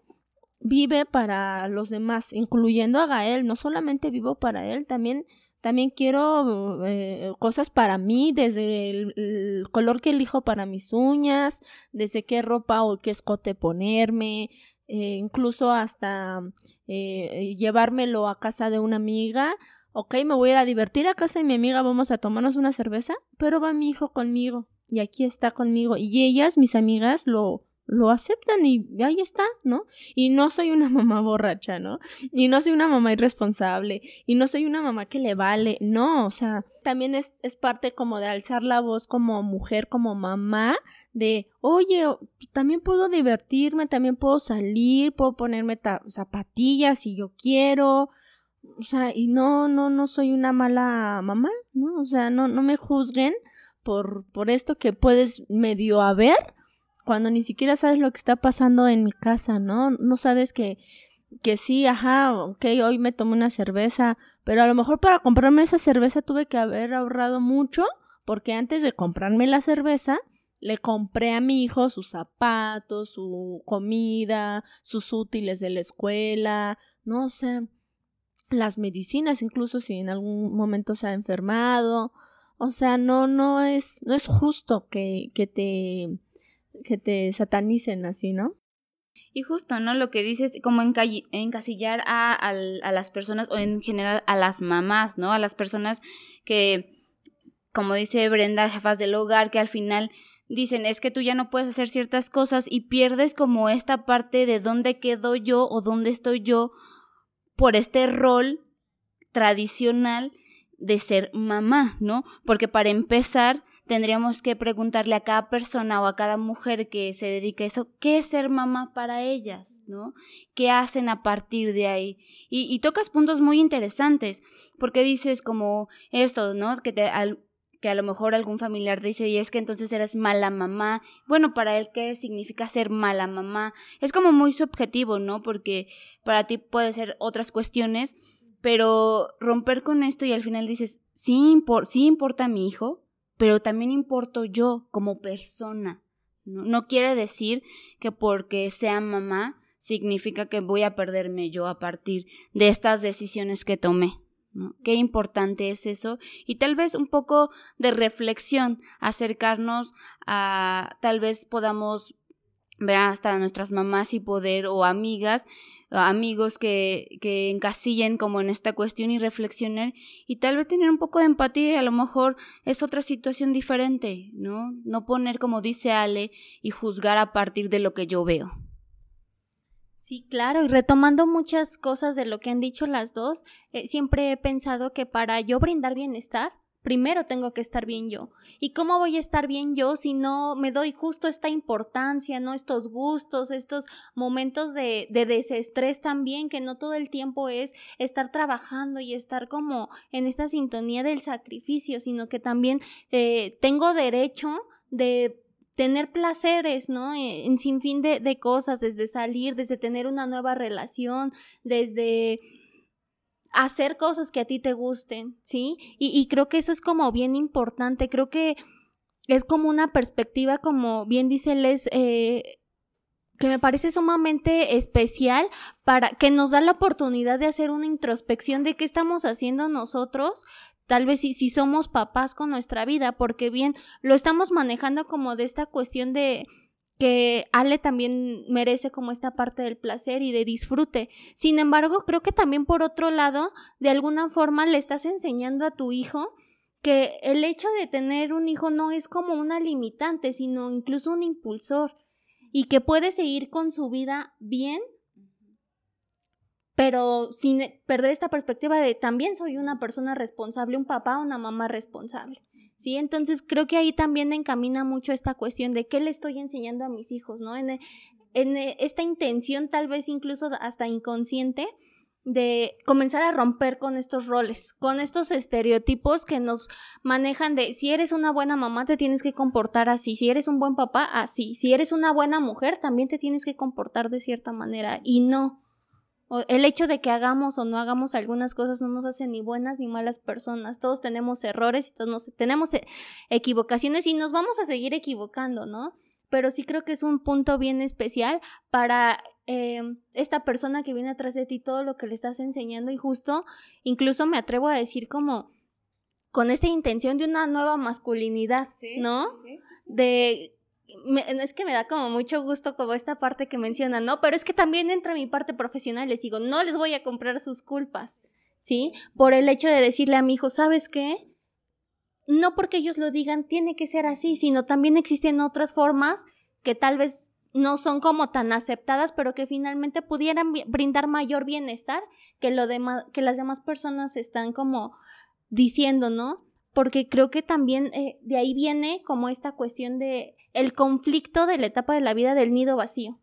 vive para los demás, incluyendo a Gael, no solamente vivo para él, también, también quiero eh, cosas para mí, desde el, color que elijo para mis uñas, desde qué ropa o qué escote ponerme, eh, incluso hasta eh, llevármelo a casa de una amiga. Ok, me voy a divertir a casa de mi amiga, vamos a tomarnos una cerveza, pero va mi hijo conmigo y aquí está conmigo. Y ellas, mis amigas, lo, lo aceptan y ahí está, ¿no? Y no soy una <laughs> mamá borracha, ¿no? Y no soy una mamá irresponsable, y no soy una mamá que le vale, no, o sea, también es, es parte como de alzar la voz como mujer, como mamá, de, oye, también puedo divertirme, también puedo salir, puedo ponerme zapatillas si yo quiero, o sea, y no, no, no soy una mala mamá, ¿no? O sea, no, no me juzguen por, por esto que puedes medio haber cuando ni siquiera sabes lo que está pasando en mi casa, ¿no? No sabes que, que sí, ajá, ok, hoy me tomé una cerveza, pero a lo mejor para comprarme esa cerveza tuve que haber ahorrado mucho, porque antes de comprarme la cerveza, le compré a mi hijo sus zapatos, su comida, sus útiles de la escuela, no sé, las medicinas, incluso si en algún momento se ha enfermado. O sea, no, no es, no es justo que, que te, que te satanicen así, ¿no? Y justo, ¿no? Lo que dices, como encasillar a, a, las personas, o en general a las mamás, ¿no? A las personas que, como dice Brenda, jefas del hogar, que al final dicen, es que tú ya no puedes hacer ciertas cosas y pierdes como esta parte de dónde quedo yo o dónde estoy yo por este rol tradicional de ser mamá, ¿no? Porque para empezar tendríamos que preguntarle a cada persona o a cada mujer que se dedique a eso, ¿qué es ser mamá para ellas, ¿no? ¿Qué hacen a partir de ahí? Y, tocas puntos muy interesantes, porque dices como esto, ¿no? Que que a lo mejor algún familiar dice, y es que entonces eres mala mamá. Bueno, para él, ¿qué significa ser mala mamá? Es como muy subjetivo, ¿no? Porque para ti puede ser otras cuestiones, pero romper con esto y al final dices, sí, sí importa mi hijo, pero también importo yo como persona. ¿no? no quiere decir que porque sea mamá significa que voy a perderme yo a partir de estas decisiones que tomé. ¿no? Qué importante es eso y tal vez un poco de reflexión, acercarnos a tal vez podamos ver hasta nuestras mamás y poder o amigas, amigos que, que encasillen como en esta cuestión y reflexionen y tal vez tener un poco de empatía y a lo mejor es otra situación diferente, ¿no? No poner como dice Ale y juzgar a partir de lo que yo veo. Sí, claro, y retomando muchas cosas de lo que han dicho las dos, eh, siempre he pensado que para yo brindar bienestar, primero tengo que estar bien yo. ¿Y cómo voy a estar bien yo si no me doy justo esta importancia, no estos gustos, estos momentos de, de desestrés también, que no todo el tiempo es estar trabajando y estar como en esta sintonía del sacrificio, sino que también eh, tengo derecho de tener placeres, ¿no? E, en sinfín de, de cosas, desde salir, desde tener una nueva relación, desde hacer cosas que a ti te gusten, ¿sí? Y, y, creo que eso es como bien importante, creo que es como una perspectiva, como bien dice Les, eh, que me parece sumamente especial para que nos da la oportunidad de hacer una introspección de qué estamos haciendo nosotros tal vez si, si somos papás con nuestra vida, porque bien lo estamos manejando como de esta cuestión de que Ale también merece como esta parte del placer y de disfrute. Sin embargo, creo que también por otro lado, de alguna forma le estás enseñando a tu hijo que el hecho de tener un hijo no es como una limitante, sino incluso un impulsor y que puede seguir con su vida bien pero sin perder esta perspectiva de también soy una persona responsable, un papá, una mamá responsable. ¿Sí? Entonces creo que ahí también encamina mucho esta cuestión de qué le estoy enseñando a mis hijos, ¿no? En, en esta intención tal vez incluso hasta inconsciente de comenzar a romper con estos roles, con estos estereotipos que nos manejan de si eres una buena mamá te tienes que comportar así, si eres un buen papá así, si eres una buena mujer también te tienes que comportar de cierta manera y no, el hecho de que hagamos o no hagamos algunas cosas no nos hace ni buenas ni malas personas. Todos tenemos errores y todos tenemos eh, equivocaciones y nos vamos a seguir equivocando, ¿no? Pero sí creo que es un punto bien especial para em, esta persona que viene atrás de ti, todo lo que le estás enseñando y justo, incluso me atrevo a decir como con esta intención de una nueva masculinidad, ¿no? de es que me da como mucho gusto como esta parte que mencionan, ¿no? Pero es que también entra mi parte profesional, les digo, no les voy a comprar sus culpas, ¿sí? Por el hecho de decirle a mi hijo, ¿sabes qué? No porque ellos lo digan tiene que ser así, sino también existen otras formas que tal vez no son como tan aceptadas, pero que finalmente pudieran brindar mayor bienestar que lo que las demás personas están como diciendo, ¿no? Porque creo que también eh, de ahí viene como esta cuestión de el conflicto de la etapa de la vida del nido vacío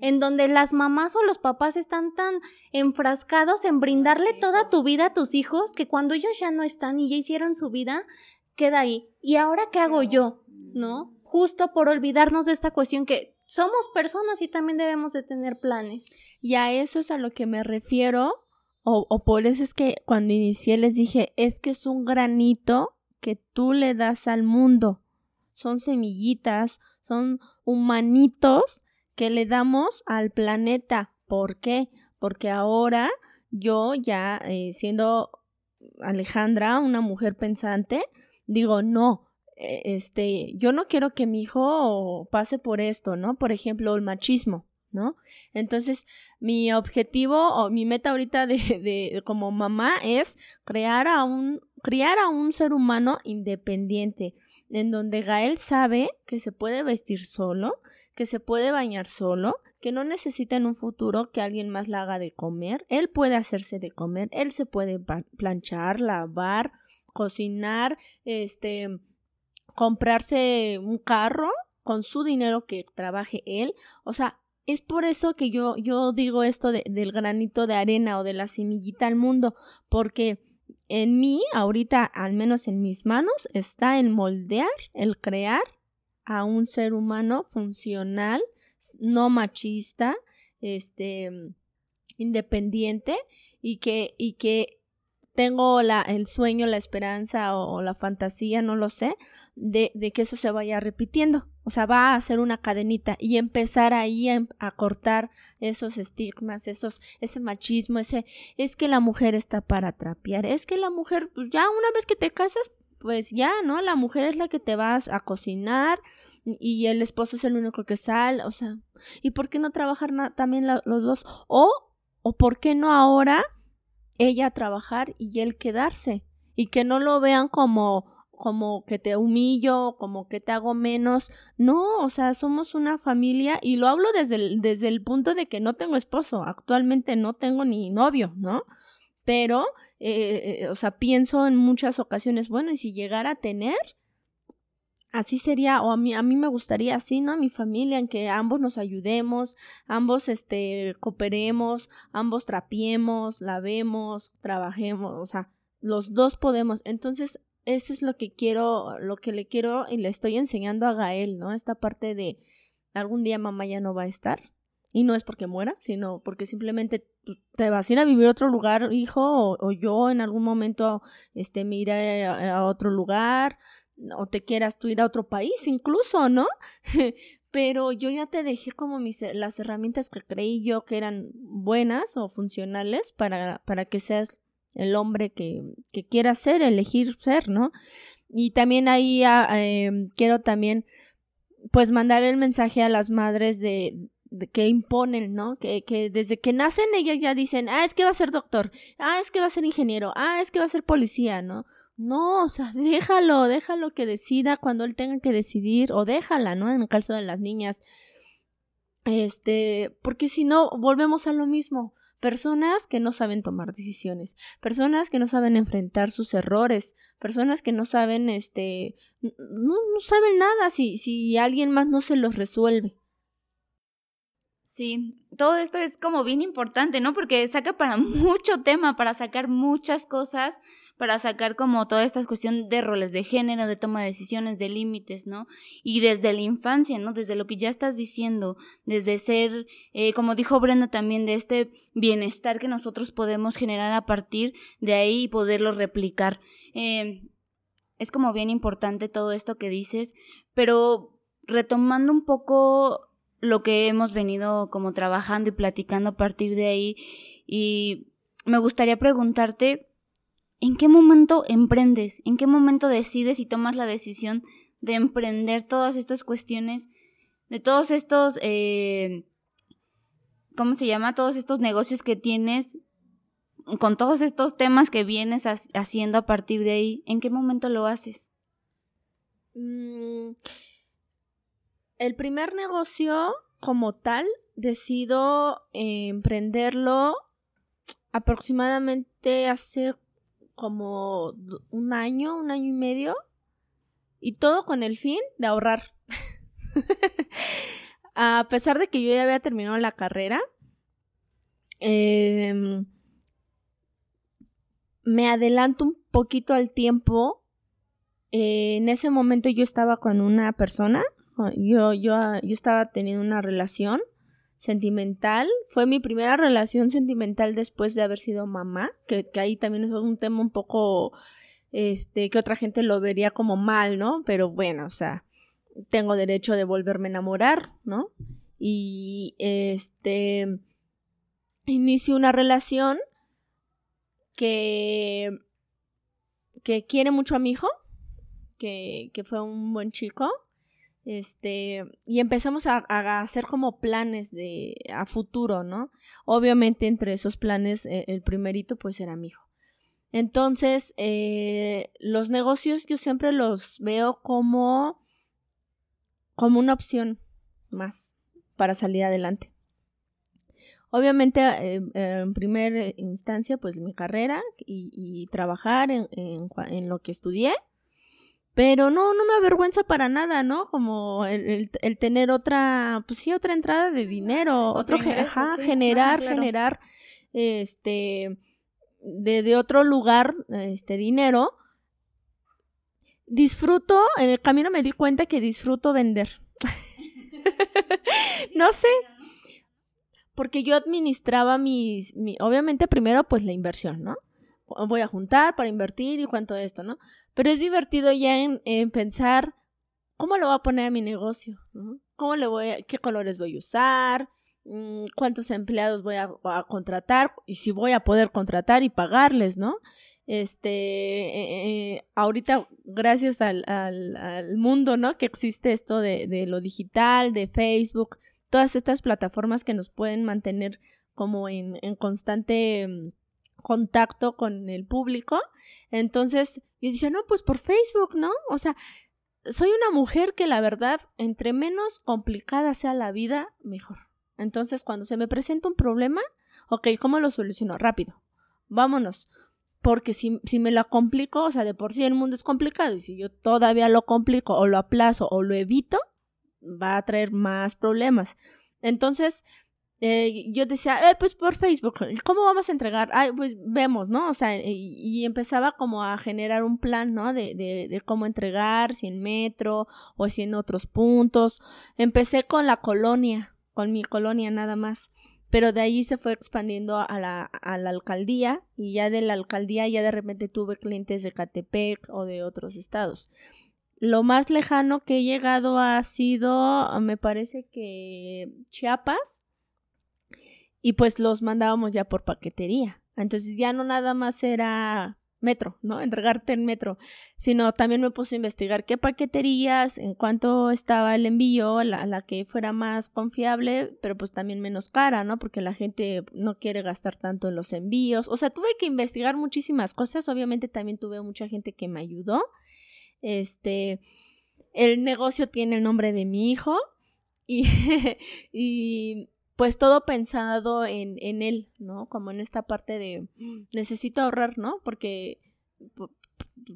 en donde las mamás o los papás están tan enfrascados en brindarle toda tu vida a tus hijos que cuando ellos ya no están y ya hicieron su vida, queda ahí. ¿Y ahora qué hago yo? ¿No? Justo por olvidarnos de esta cuestión que somos personas y también debemos de tener planes. Y a eso es a lo que me refiero, o, o por eso es que cuando inicié les dije, es que es un granito que tú le das al mundo. Son semillitas, son humanitos que le damos al planeta. ¿Por qué? Porque ahora yo ya eh, siendo Alejandra, una mujer pensante, digo, no, e, este, yo no quiero que mi hijo pase por esto, ¿no? Por ejemplo, el machismo, ¿no? Entonces, mi objetivo o mi meta ahorita de, de como mamá es crear a un, criar a un ser humano independiente, en donde Gael sabe que se puede vestir solo, que se puede bañar solo, que no necesita en un futuro que alguien más la haga de comer, él puede hacerse de comer, él se puede planchar, lavar, cocinar, este, comprarse un carro con su dinero que trabaje él. O sea, es por eso que yo, yo digo esto del granito de arena o de la semillita al mundo, porque en mí, ahorita, al menos en mis manos, está el moldear, el crear a un ser humano funcional, no machista, este, independiente y que, y que tengo la, el sueño, la esperanza o la fantasía, no lo sé, de, de, que eso se vaya repitiendo. O sea, va a hacer una cadenita y empezar ahí a, a, cortar esos estigmas, esos, ese machismo, ese, es que la mujer está para trapear, es que la mujer, pues ya una vez que te casas, pues ya, ¿no? La mujer es la que te vas a cocinar y el esposo es el único que sale, o sea, ¿y por qué no trabajar también los dos? O, o por qué no ahora ella trabajar y él quedarse y que no lo vean como como que te humillo, como que te hago menos. No, o sea, somos una familia y lo hablo desde el, desde el punto de que no tengo esposo, actualmente no tengo ni novio, ¿no? Pero, eh, eh, o sea, pienso en muchas ocasiones, bueno, y si llegara a tener, así sería, o a mí, a mí me gustaría así, ¿no? Mi familia, en que ambos nos ayudemos, ambos, este, cooperemos, ambos trapiemos, lavemos, trabajemos, o sea, los dos podemos. Entonces, eso es lo que quiero, lo que le quiero y le estoy enseñando a Gael, ¿no? Esta parte de algún día mamá ya no va a estar. Y no es porque muera, sino porque simplemente te vas a ir a vivir a otro lugar, hijo, o, yo en algún momento este, me iré a, otro lugar, o te quieras tú ir a otro país incluso, ¿no? <laughs> Pero yo ya te dejé como mis, las herramientas que creí yo que eran buenas o funcionales para, para que seas el hombre que, que quiera ser, elegir ser, ¿no? Y también ahí ah, em, quiero también pues mandar el mensaje a las madres de, que imponen, ¿no? Que, que desde que nacen ellas ya dicen, ah, es que va a ser doctor, ah, es que va a ser ingeniero, ah, es que va a ser policía, ¿no? No, o sea, <laughs> déjalo, déjalo que decida cuando él tenga que decidir, o déjala, ¿no? En el caso de las niñas. Este, porque si no, volvemos a lo mismo personas que no saben tomar decisiones, personas que no saben enfrentar sus errores, personas que no saben, este, no, saben nada si, si alguien más no se los resuelve. Sí, todo esto es como bien importante, ¿no? Porque saca para <laughs> mucho tema, para sacar muchas cosas, para sacar como toda esta cuestión de roles de género, de toma de decisiones, de límites, ¿no? Y desde la infancia, ¿no? Desde lo que ya estás diciendo, desde ser, eh, como dijo Brenda también, de este bienestar que nosotros podemos generar a partir de ahí y poderlo replicar. Eh, es como bien importante todo esto que dices, pero retomando un poco lo que hemos venido como trabajando y platicando a partir de ahí. Y me gustaría preguntarte, ¿en qué momento emprendes? ¿En qué momento decides y tomas la decisión de emprender todas estas cuestiones, de todos estos, eh, ¿cómo se llama? Todos estos negocios que tienes, con todos estos temas que vienes haciendo a partir de ahí, ¿en qué momento lo haces? Mm, el primer negocio como tal decido eh, emprenderlo aproximadamente hace como un año, un año y medio, y todo con el fin de ahorrar. <laughs> a pesar de que yo ya había terminado la carrera, em, me adelanto un poquito al tiempo. Eh, en ese momento yo estaba con una persona, yo, yo, yo estaba teniendo una relación sentimental. Fue mi primera relación sentimental después de haber sido mamá, que, ahí también es un tema un poco, este, que otra gente lo vería como mal, ¿no? Pero bueno, o sea, tengo derecho de volverme a enamorar, ¿no? Y este, inicio una relación que, que quiere mucho a mi hijo, que, que fue un buen chico, este, y empezamos a, hacer como planes de a futuro, ¿no? Obviamente entre esos planes eh, el primerito pues era mi hijo. Entonces, eh, los negocios yo siempre los veo como, como una opción más para salir adelante. Obviamente, eh, en primera instancia, pues mi carrera y, trabajar en, en, lo que estudié pero no, no me avergüenza para nada, ¿no? Como el, el, tener otra, pues sí, otra entrada de dinero, otro, ajá, generar, generar, este, de, de otro lugar, este, dinero. Disfruto, en el camino me di cuenta que disfruto vender. <laughs> no sé, porque yo administraba mis, mi, obviamente primero pues la inversión, ¿no? Voy a juntar para invertir y cuánto esto, ¿no? Pero es divertido ya en, pensar cómo lo voy a poner a mi negocio, ¿Cómo le voy a, qué colores voy a usar, mm, cuántos empleados voy a, contratar y si voy a poder contratar y pagarles, ¿no? Este, eh, eh, ahorita, gracias al, al, mundo, ¿no? Que existe esto de, de lo digital, de Facebook, todas estas plataformas que nos pueden mantener como en, en constante mm, contacto con el público. Entonces, yo decía, no, pues por Facebook, ¿no? O sea, soy una mujer que la verdad, entre menos complicada sea la vida, mejor. Entonces, cuando se me presenta un problema, ok, ¿cómo lo soluciono? Rápido. Vámonos. Porque si, si me lo complico, o sea, de por sí el mundo es complicado y si yo todavía lo complico o lo aplazo o lo evito, va a traer más problemas. Entonces, eh, yo decía, eh, pues por Facebook, ¿cómo vamos a entregar? Ay, pues vemos, ¿no? O sea, y, empezaba como a generar un plan, ¿no? De, de, de, cómo entregar, si en metro o si en otros puntos. Empecé con la colonia, con mi colonia nada más, pero de ahí se fue expandiendo a la, a la alcaldía y ya de la alcaldía ya de repente tuve clientes de Catepec o de otros estados. Lo más lejano que he llegado ha sido, me parece que Chiapas, y pues los mandábamos ya por paquetería. Entonces ya no nada más era metro, ¿no? Entregarte en metro, sino también me puse a investigar qué paqueterías, en cuánto estaba el envío, la, la que fuera más confiable, pero pues también menos cara, ¿no? Porque la gente no quiere gastar tanto en los envíos. O sea, tuve que investigar muchísimas cosas, obviamente también tuve mucha gente que me ayudó. Este, el negocio tiene el nombre de mi hijo y, <laughs> y pues todo pensado en, en él, ¿no? Como en esta parte de necesito ahorrar, ¿no? Porque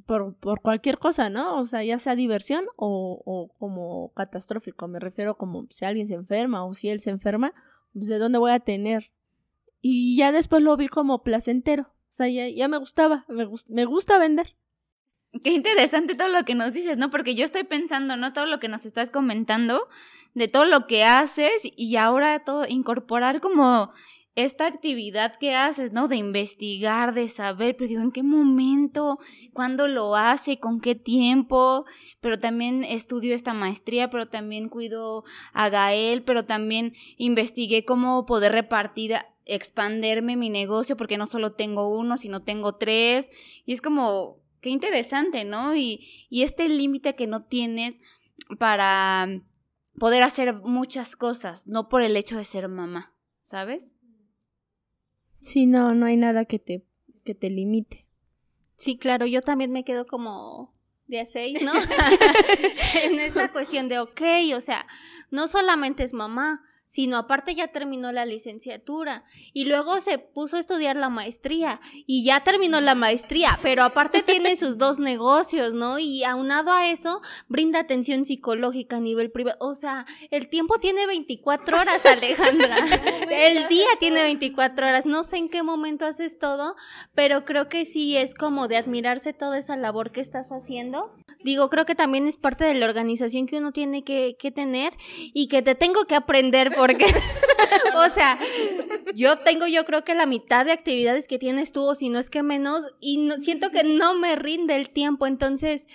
por, por, cualquier cosa, ¿no? O sea, ya sea diversión o, o, como catastrófico, me refiero como si alguien se enferma o si él se enferma, pues de dónde voy a tener. Y ya después lo vi como placentero, o sea, ya, ya me gustaba, me, me gusta vender. Qué interesante todo lo que nos dices, ¿no? Porque yo estoy pensando, ¿no? Todo lo que nos estás comentando, de todo lo que haces y ahora todo, incorporar como esta actividad que haces, ¿no? De investigar, de saber, pero digo, ¿en qué momento? ¿Cuándo lo hace? ¿Con qué tiempo? Pero también estudio esta maestría, pero también cuido a Gael, pero también investigué cómo poder repartir, expanderme mi negocio, porque no solo tengo uno, sino tengo tres. Y es como, Qué interesante, ¿no? Y, y este límite que no tienes para poder hacer muchas cosas, no por el hecho de ser mamá, ¿sabes? Sí, no, no hay nada que te, que te limite. Sí, claro, yo también me quedo como de a seis, ¿no? <laughs> <laughs> en esta cuestión de, ok, o sea, no solamente es mamá, sino aparte ya terminó la licenciatura y luego se puso a estudiar la maestría y ya terminó la maestría, pero aparte tiene <laughs> sus dos negocios, ¿no? Y aunado a eso, brinda atención psicológica a nivel privado. O sea, el tiempo tiene 24 horas, <laughs> Alejandra. el día tiene 24 horas. No sé en qué momento haces todo, pero creo que sí es como de admirarse toda esa labor que estás haciendo. Digo, creo que también es parte de la organización que uno tiene que, que tener y que te tengo que aprender porque, <laughs> o sea, yo tengo yo creo que la mitad de actividades que tienes tú, o si no es que menos, y siento que no me rinde el tiempo, entonces...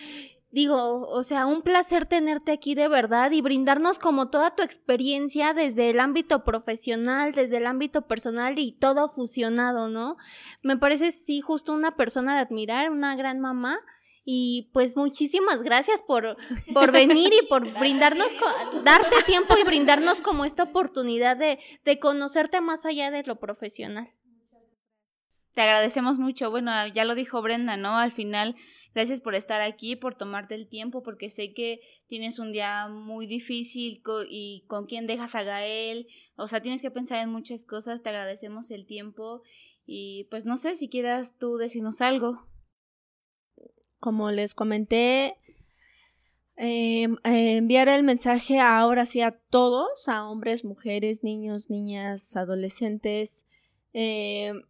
Digo, o sea, un placer tenerte aquí de verdad y brindarnos como toda tu experiencia desde el ámbito profesional, desde el ámbito personal y todo fusionado, ¿no? Me parece sí justo una persona de admirar, una gran mamá y pues muchísimas gracias por, por venir y por brindarnos, darte tiempo y brindarnos como esta oportunidad de, de conocerte más allá de lo profesional. Te agradecemos mucho. Bueno, ya lo dijo Brenda, ¿no? Al final, gracias por estar aquí, por tomarte el tiempo, porque sé que tienes un día muy difícil y con quién dejas a Gael. O sea, tienes que pensar en muchas cosas. Te agradecemos el tiempo y pues no sé si quieras tú decirnos algo. Como les comenté, em, eh, enviar el mensaje ahora sí a todos, a hombres, mujeres, niños, niñas, adolescentes, em,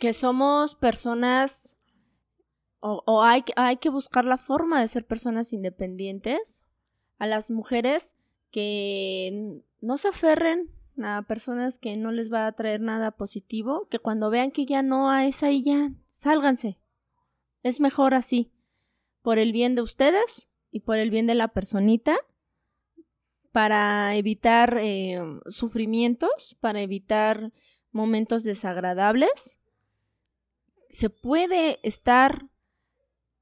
que somos personas o, hay, hay, que buscar la forma de ser personas independientes, a las mujeres que no se aferren a personas que no les va a traer nada positivo, que cuando vean que ya no es ahí ya, sálganse, es mejor así, por el bien de ustedes y por el bien de la personita, para evitar eh, sufrimientos, para evitar momentos desagradables. Se puede estar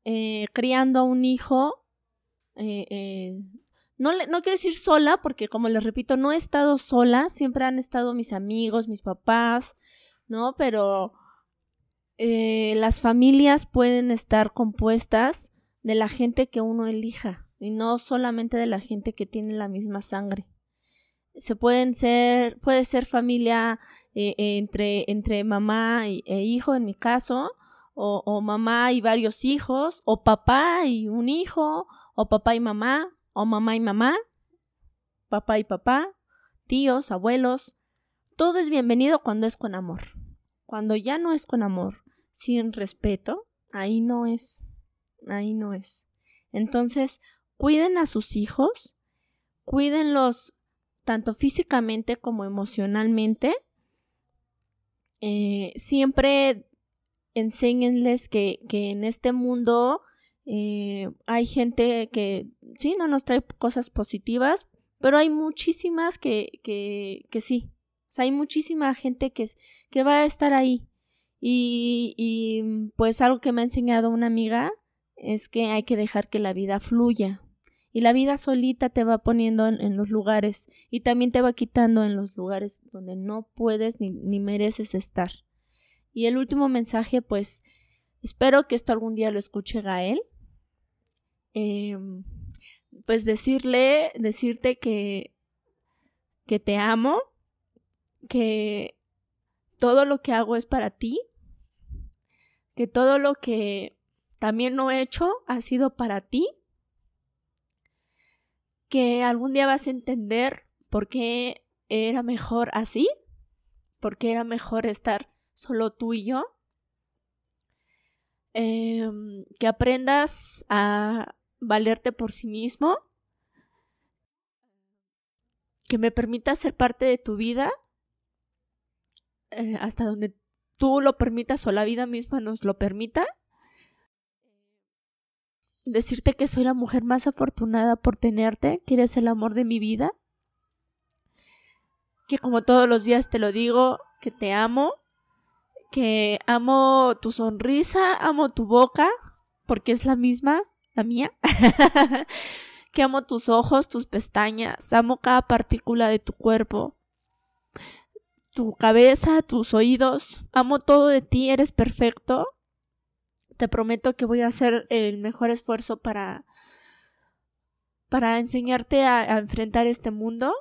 eh, criando a un hijo, eh, no, no quiero decir sola, porque como les repito, no he estado sola, siempre han estado mis amigos, mis papás, ¿no? Pero eh, las familias pueden estar compuestas de la gente que uno elija y no solamente de la gente que tiene la misma sangre. Se pueden ser, puede ser familia eh, entre, entre mamá e hijo en mi caso, o mamá y varios hijos, o papá y un hijo, o papá y mamá, o mamá y mamá, papá y papá, tíos, abuelos. Todo es bienvenido cuando es con amor. Cuando ya no es con amor, sin respeto, ahí no es, ahí no es. Entonces, cuiden a sus hijos, cuídenlos tanto físicamente como emocionalmente. Eh, siempre enséñenles que, que, en este mundo eh, hay gente que sí, no nos trae cosas positivas, pero hay muchísimas que, que, que sí. Sea, hay muchísima gente que, que va a estar ahí. Y, y pues algo que me ha enseñado una amiga es que hay que dejar que la vida fluya. Y la vida solita te va poniendo en, los lugares y también te va quitando en los lugares donde no puedes ni, ni mereces estar. Y el último mensaje, pues espero que esto algún día lo escuche Gael. Eh, pues decirle, decirte que, que te amo, que todo lo que hago es para ti, que todo lo que también no he hecho ha sido para ti, que algún día vas a entender por qué era mejor así, por qué era mejor estar solo tú y yo, em, que aprendas a valerte por sí mismo, que me permitas ser parte de tu vida eh, hasta donde tú lo permitas o la vida misma nos lo permita. Decirte que soy la mujer más afortunada por tenerte, que eres el amor de mi vida. Que como todos los días te lo digo, que te amo, que amo tu sonrisa, amo tu boca, porque es la misma, la mía. <laughs> que amo tus ojos, tus pestañas, amo cada partícula de tu cuerpo tu cabeza, tus oídos. Amo todo de ti, eres perfecto. Te prometo que voy a hacer el mejor esfuerzo para para enseñarte a, enfrentar este mundo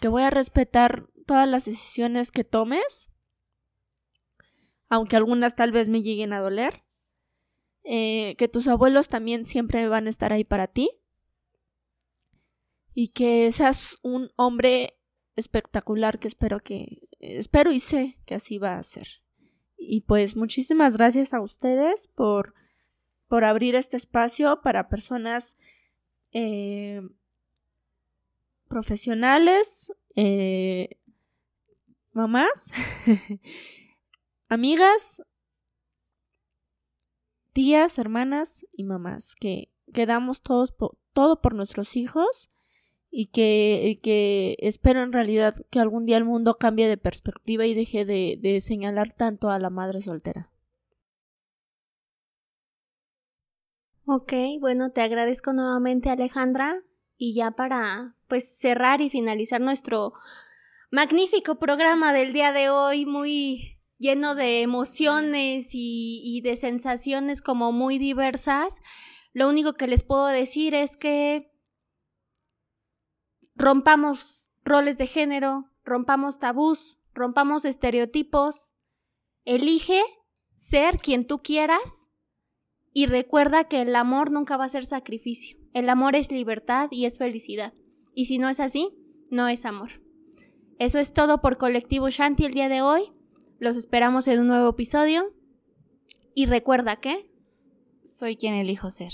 que voy a respetar todas las decisiones que tomes, aunque algunas tal vez me lleguen a doler, eh, que tus abuelos también siempre van a estar ahí para ti y que seas un hombre espectacular que espero que espero y sé que así va a ser. Y pues muchísimas gracias a ustedes por por abrir este espacio para personas eh, profesionales, eh, mamás, <laughs> amigas, tías, hermanas y mamás, que, quedamos todos todo por nuestros hijos y que, que, espero en realidad que algún día el mundo cambie de perspectiva y deje de, de señalar tanto a la madre soltera. Ok, bueno, te agradezco nuevamente Alejandra y ya para pues cerrar y finalizar nuestro magnífico programa del día de hoy, muy lleno de emociones y, y de sensaciones como muy diversas, lo único que les puedo decir es que rompamos roles de género, rompamos tabús, rompamos estereotipos, elige ser quien tú quieras y recuerda que el amor nunca va a ser sacrificio. El amor es libertad y es felicidad. Y si no es así, no es amor. Eso es todo por Colectivo Shanti el día de hoy. Los esperamos en un nuevo episodio. Y recuerda que soy quien elijo ser.